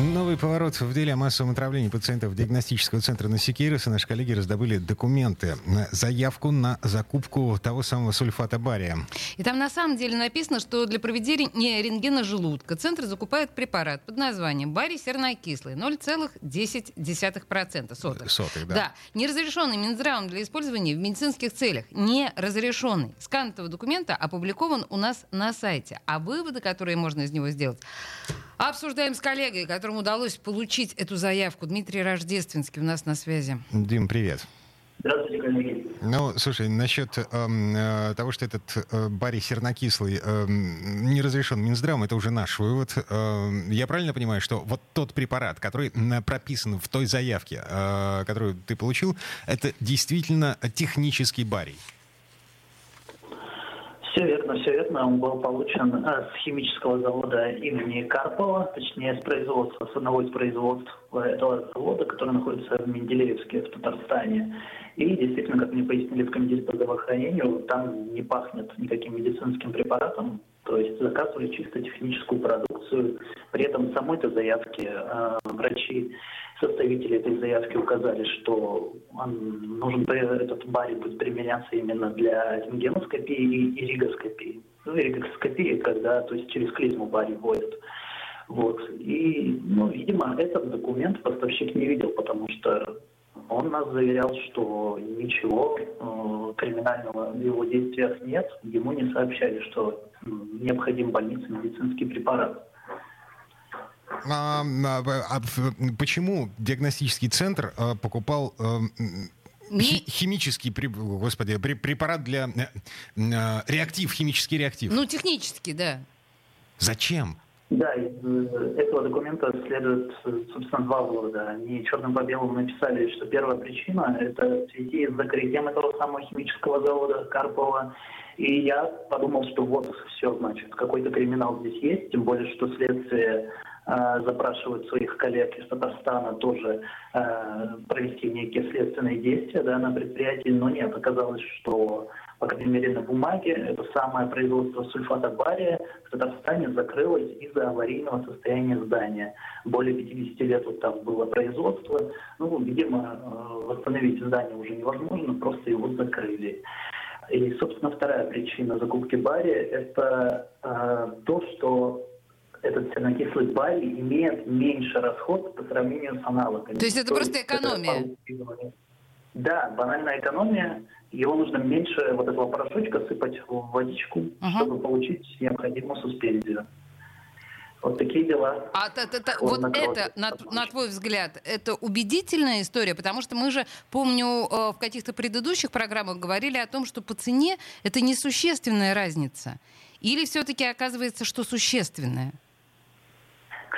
Новый поворот в деле о массовом отравлении пациентов диагностического центра Насикириса. Наши коллеги раздобыли документы, заявку на закупку того самого сульфата бария. И там на самом деле написано, что для проведения рентгена желудка центр закупает препарат под названием барий сернокислый 0,10%. Сотых. Сотых, да. Да. Неразрешенный Минздравом для использования в медицинских целях. Неразрешенный. Скан этого документа опубликован у нас на сайте. А выводы, которые можно из него сделать, Обсуждаем с коллегой, которому удалось получить эту заявку. Дмитрий Рождественский у нас на связи. Дим, привет. Здравствуйте, коллеги. Ну, слушай, насчет э, э, того, что этот э, барий сернокислый э, не разрешен Минздравом, это уже наш вывод. Э, я правильно понимаю, что вот тот препарат, который прописан в той заявке, э, которую ты получил, это действительно технический барий? Все верно, все верно. Он был получен э, с химического завода имени Карпова, точнее с производства, с одного из производств этого завода, который находится в Менделеевске, в Татарстане. И действительно, как мне пояснили в комитете по здравоохранению, там не пахнет никаким медицинским препаратом, то есть заказывали чисто техническую продукцию. При этом самой-то заявке э, врачи, составители этой заявки указали, что он, нужен этот барий будет применяться именно для рентгеноскопии и иригоскопии. Ну, иригоскопия, когда то есть через клизму барий вводят. Вот. И, ну, видимо, этот документ поставщик не видел, потому что он нас заверял, что ничего э, криминального в его действиях нет. Ему не сообщали, что необходим больнице медицинский препарат. А, а, а почему диагностический центр а, покупал а, Не- химический, господи, препарат для э, а, реактив, химический реактив? Ну, технически, да. Зачем? Да, из э, этого документа следует, собственно, два вывода. Они черным по белому написали, что первая причина – это в связи с закрытием этого самого химического завода Карпова. И я подумал, что вот все, значит, какой-то криминал здесь есть, тем более, что следствие э, запрашивает своих коллег из Татарстана тоже э, провести некие следственные действия да, на предприятии, но нет, оказалось, что по крайней мере на бумаге, это самое производство сульфата бария в Татарстане закрылось из-за аварийного состояния здания. Более 50 лет вот там было производство. Ну, видимо, э, восстановить здание уже невозможно, просто его закрыли. И, собственно, вторая причина закупки бария – это то, что этот сернокислый барий имеет меньше расход по сравнению с аналогами. То есть это просто экономия? Это, да, банальная экономия. Его нужно меньше вот этого порошочка сыпать в водичку, Ага. чтобы получить необходимую суспензию. Вот такие дела. А т- т- т- Он вот накроет это, на, на твой взгляд, это убедительная история? Потому что мы же, помню, э, в каких-то предыдущих программах говорили о том, что по цене это несущественная разница. Или все-таки оказывается, что существенная?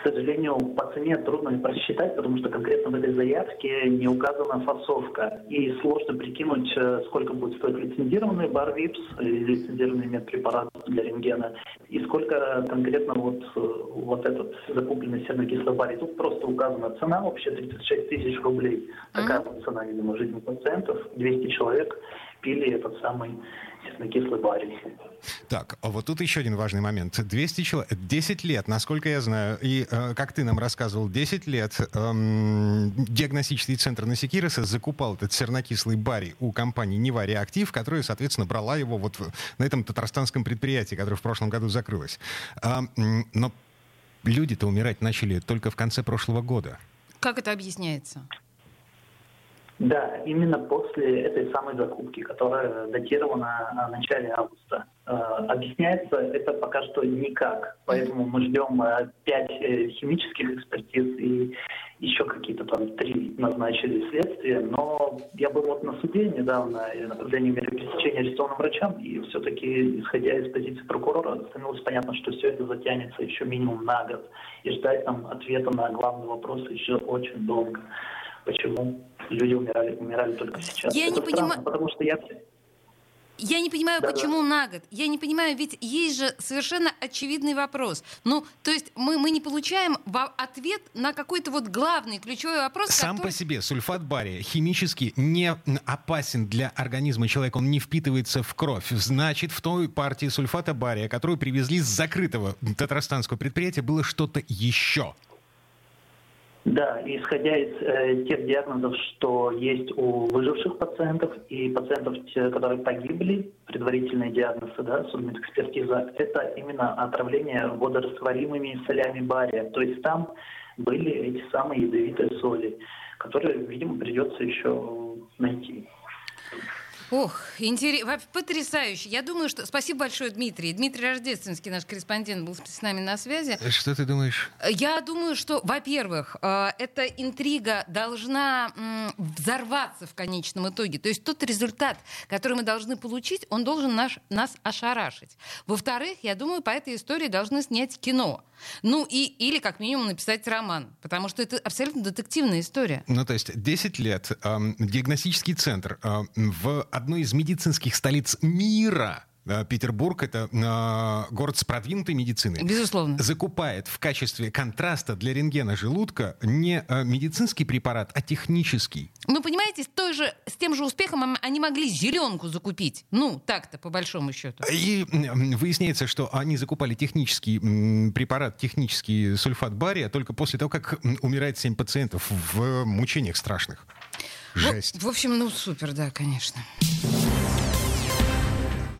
К сожалению, по цене трудно просчитать, потому что конкретно в этой заявке не указана фасовка. И сложно прикинуть, э, сколько будет стоить лицензированный бар ВИПС лицензированный медпрепарат для рентгена, и сколько конкретно вот, э, вот этот закупленный сернокислый барий. Тут просто указана цена, вообще 36 тысяч рублей. Такая вот цена, видимо, жизни пациентов. 200 человек пили этот самый сернокислый барий. Так, а вот тут еще один важный момент. 200 человек, 10 лет, насколько я знаю, и э, как ты нам рассказывал, 10 лет эм, диагностический центр Насекироса закупал этот сернокислый барий у компании Нева Реактив, которая, соответственно, брала его вот в- на этом татарстанском предприятии, которое в прошлом году закрылось. А, м, но люди-то умирать начали только в конце прошлого года. Как это объясняется? Да, именно после этой самой закупки, которая датирована в начале августа. Э, Объясняется это пока что никак, поэтому мы ждем э, пять э, химических экспертиз и еще какие-то там три назначили следствие, но я был вот на суде недавно и направлении меры пресечения арестованным врачам, и все-таки, исходя из позиции прокурора, становилось понятно, что все это затянется еще минимум на год, и ждать там ответа на главный вопрос еще очень долго. Почему люди умирали, умирали только сейчас? Я Это не понимаю- Потому что я... я не понимаю, Да-да. почему на год. Я не понимаю, ведь есть же совершенно очевидный вопрос. Ну, то есть мы, мы не получаем ответ на какой-то вот главный ключевой вопрос, Сам который- по себе сульфат бария химически не опасен для организма человека, он не впитывается в кровь. Значит, в той партии сульфата бария, которую привезли с закрытого татарстанского предприятия, было что-то еще. Да, исходя из э, тех диагнозов, что есть у выживших пациентов и пациентов, те, которые погибли, предварительные диагнозы, да, судмедэкспертиза, это именно отравление водорастворимыми солями бария. То есть там были эти самые ядовитые соли, которые, видимо, придется еще найти. Ох, интерес... во- потрясающе. Я думаю, что... Спасибо большое, Дмитрий. Дмитрий Рождественский, наш корреспондент, был с нами на связи. Что ты думаешь? Я думаю, что, во-первых, э, эта интрига должна взорваться в конечном итоге. То есть тот результат, который мы должны получить, он должен наш, нас ошарашить. Во-вторых, я думаю, по этой истории должны снять кино. Ну, и, или как минимум написать роман. Потому что это абсолютно детективная история. Ну, то есть 10 лет эм, диагностический центр эм, в одной из медицинских столиц мира, Петербург, это э, город с продвинутой медициной, Безусловно. закупает в качестве контраста для рентгена желудка не э, медицинский препарат, а технический. Ну, понимаете, с, той же, с тем же успехом они могли зеленку закупить. Ну, так-то, по большому счету. И выясняется, что они закупали технический препарат, технический сульфат бария только после того, как умирает 7 пациентов в мучениях страшных. Ну, Жесть. в общем, ну, супер, да, конечно.